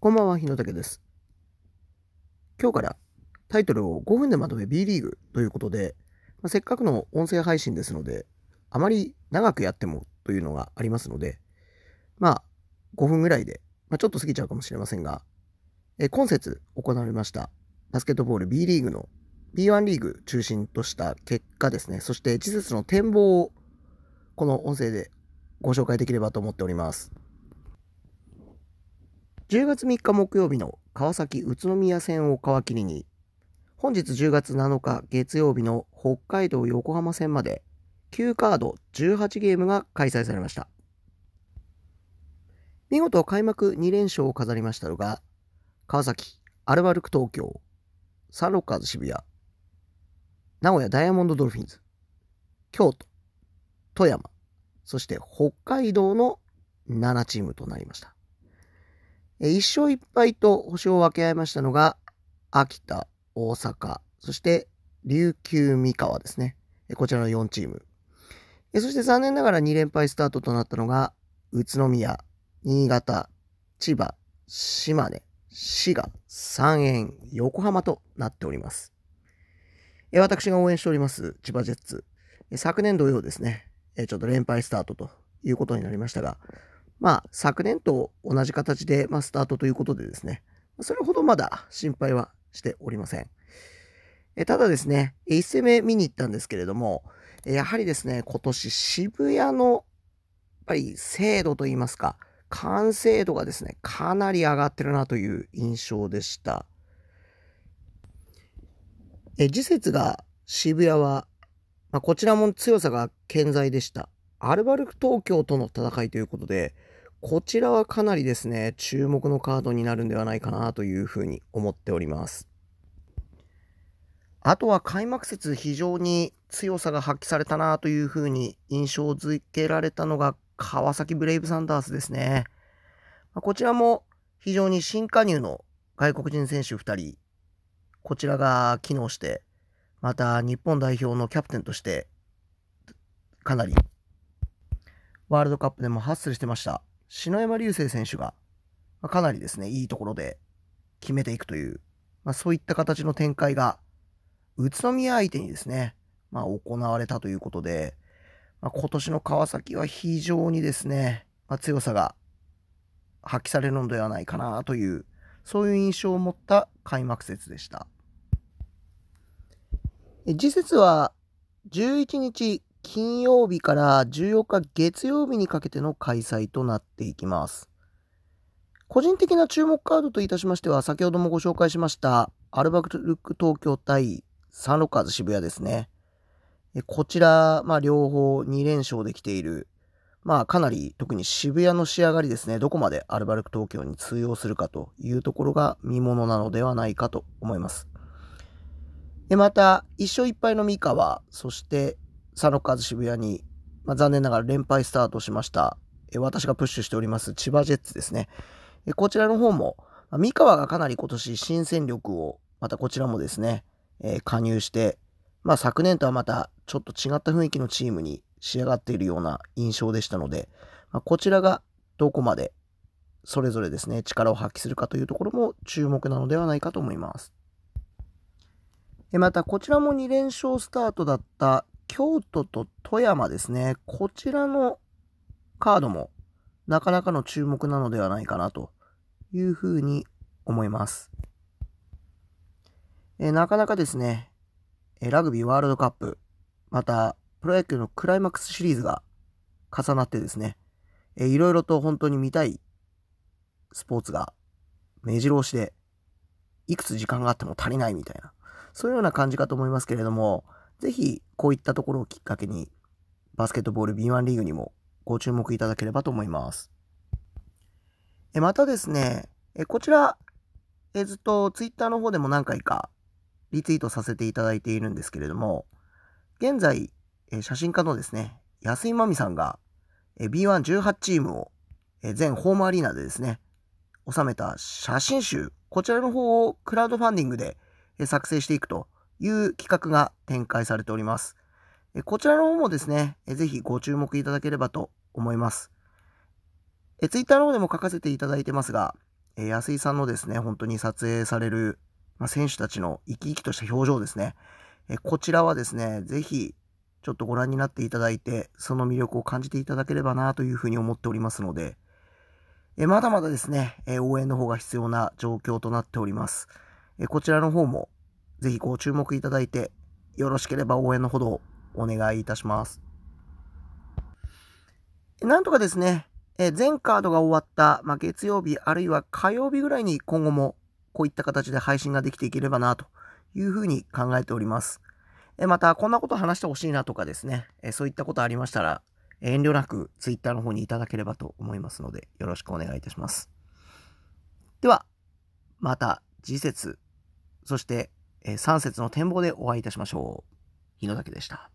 こんばんは、日野武です。今日からタイトルを5分でまとめ B リーグということで、まあせっかくの音声配信ですので、あまり長くやってもというのがありますので、まあ、5分ぐらいで、まあ、ちょっと過ぎちゃうかもしれませんが、え今節行われましたバスケットボール B リーグの B1 リーグ中心とした結果ですね、そして次節の展望をこの音声でご紹介できればと思っております。10月3日木曜日の川崎宇都宮戦を皮切りに、本日10月7日月曜日の北海道横浜戦まで9カード18ゲームが開催されました。見事開幕2連勝を飾りましたのが、川崎、アルバルク東京、サンロッカーズ渋谷、名古屋ダイヤモンドドルフィンズ、京都、富山、そして北海道の7チームとなりました。え1勝1敗と星を分け合いましたのが、秋田、大阪、そして琉球三河ですね。こちらの4チーム。そして残念ながら2連敗スタートとなったのが、宇都宮、新潟、千葉、島根、滋賀、三遠、横浜となっております。私が応援しております千葉ジェッツ。昨年同様ですね、ちょっと連敗スタートということになりましたが、まあ、昨年と同じ形で、まあ、スタートということでですね、それほどまだ心配はしておりません。えただですね、1戦目見に行ったんですけれども、やはりですね、今年渋谷の、やっぱり精度といいますか、完成度がですね、かなり上がってるなという印象でした。え次節が渋谷は、まあ、こちらも強さが健在でした。アルバルク東京との戦いということで、こちらはかなりですね、注目のカードになるんではないかなというふうに思っております。あとは開幕節非常に強さが発揮されたなというふうに印象づけられたのが川崎ブレイブサンダースですね。こちらも非常に新加入の外国人選手2人、こちらが機能して、また日本代表のキャプテンとして、かなりワールドカップでもハッスルしてました。篠山流星選手が、まかなりですね、いいところで決めていくという、まあ、そういった形の展開が、宇都宮相手にですね、まあ、行われたということで、まあ、今年の川崎は非常にですね、まあ、強さが発揮されるのではないかなという、そういう印象を持った開幕節でした。次節は11日金曜日から14日月曜日にかけての開催となっていきます。個人的な注目カードといたしましては、先ほどもご紹介しました、アルバルク東京対サンロッカーズ渋谷ですね。こちら、まあ、両方2連勝できている、まあ、かなり特に渋谷の仕上がりですね、どこまでアルバルク東京に通用するかというところが見ものなのではないかと思います。でまた、1勝1敗の三河、そしてサロッカーズ渋谷に、まあ、残念ながら連敗スタートしました、え私がプッシュしております千葉ジェッツですね。えこちらの方も、まあ三河がかなり今年新戦力を、またこちらもですね、え加入して、まあ昨年とはまたちょっと違った雰囲気のチームに仕上がっているような印象でしたので、まあ、こちらがどこまでそれぞれですね、力を発揮するかというところも注目なのではないかと思います。またこちらも2連勝スタートだった京都と富山ですね、こちらのカードもなかなかの注目なのではないかなというふうに思います。えなかなかですね、えラグビーワールドカップ、またプロ野球のクライマックスシリーズが重なってですね、えーいろいろと本当に見たいスポーツが目白押しで、いくつ時間があっても足りないみたいな、そういうような感じかと思いますけれども、ぜひこういったところをきっかけに、バスケットボール B1 リーグにもご注目いただければと思います。えまたですね、えこちら、えずっとツイッターの方でも何回かリツイートさせていただいているんですけれども、現在、え写真家のですね、安井真美さんが、B118 チームを、え全ホームアリーナでですね、収めた写真集、こちらの方をクラウドファンディングでえ作成していくという企画が展開されております。こちらの方もですね、ぜひご注目いただければと思います。えツイッターの方でも書かせていただいてますが、え安井さんのですね、本当に撮影される、ま、選手たちの生き生きとした表情ですね。えこちらはですね、ぜひ、ちょっとご覧になっていただいて、その魅力を感じていただければなというふうに思っておりますので、えまだまだですね、え応援の方が必要な状況となっております。えこちらの方も、ぜひご注目いただいて、よろしければ応援のほどお願いいたします。なんとかですね、え全カードが終わった、まあ、月曜日あるいは火曜日ぐらいに今後もこういった形で配信ができていければなというふうに考えております。えまた、こんなこと話してほしいなとかですね、えそういったことありましたら、遠慮なく Twitter の方にいただければと思いますので、よろしくお願いいたします。では、また次節、そして、え3節の展望でお会いいたしましょう。日野岳でした。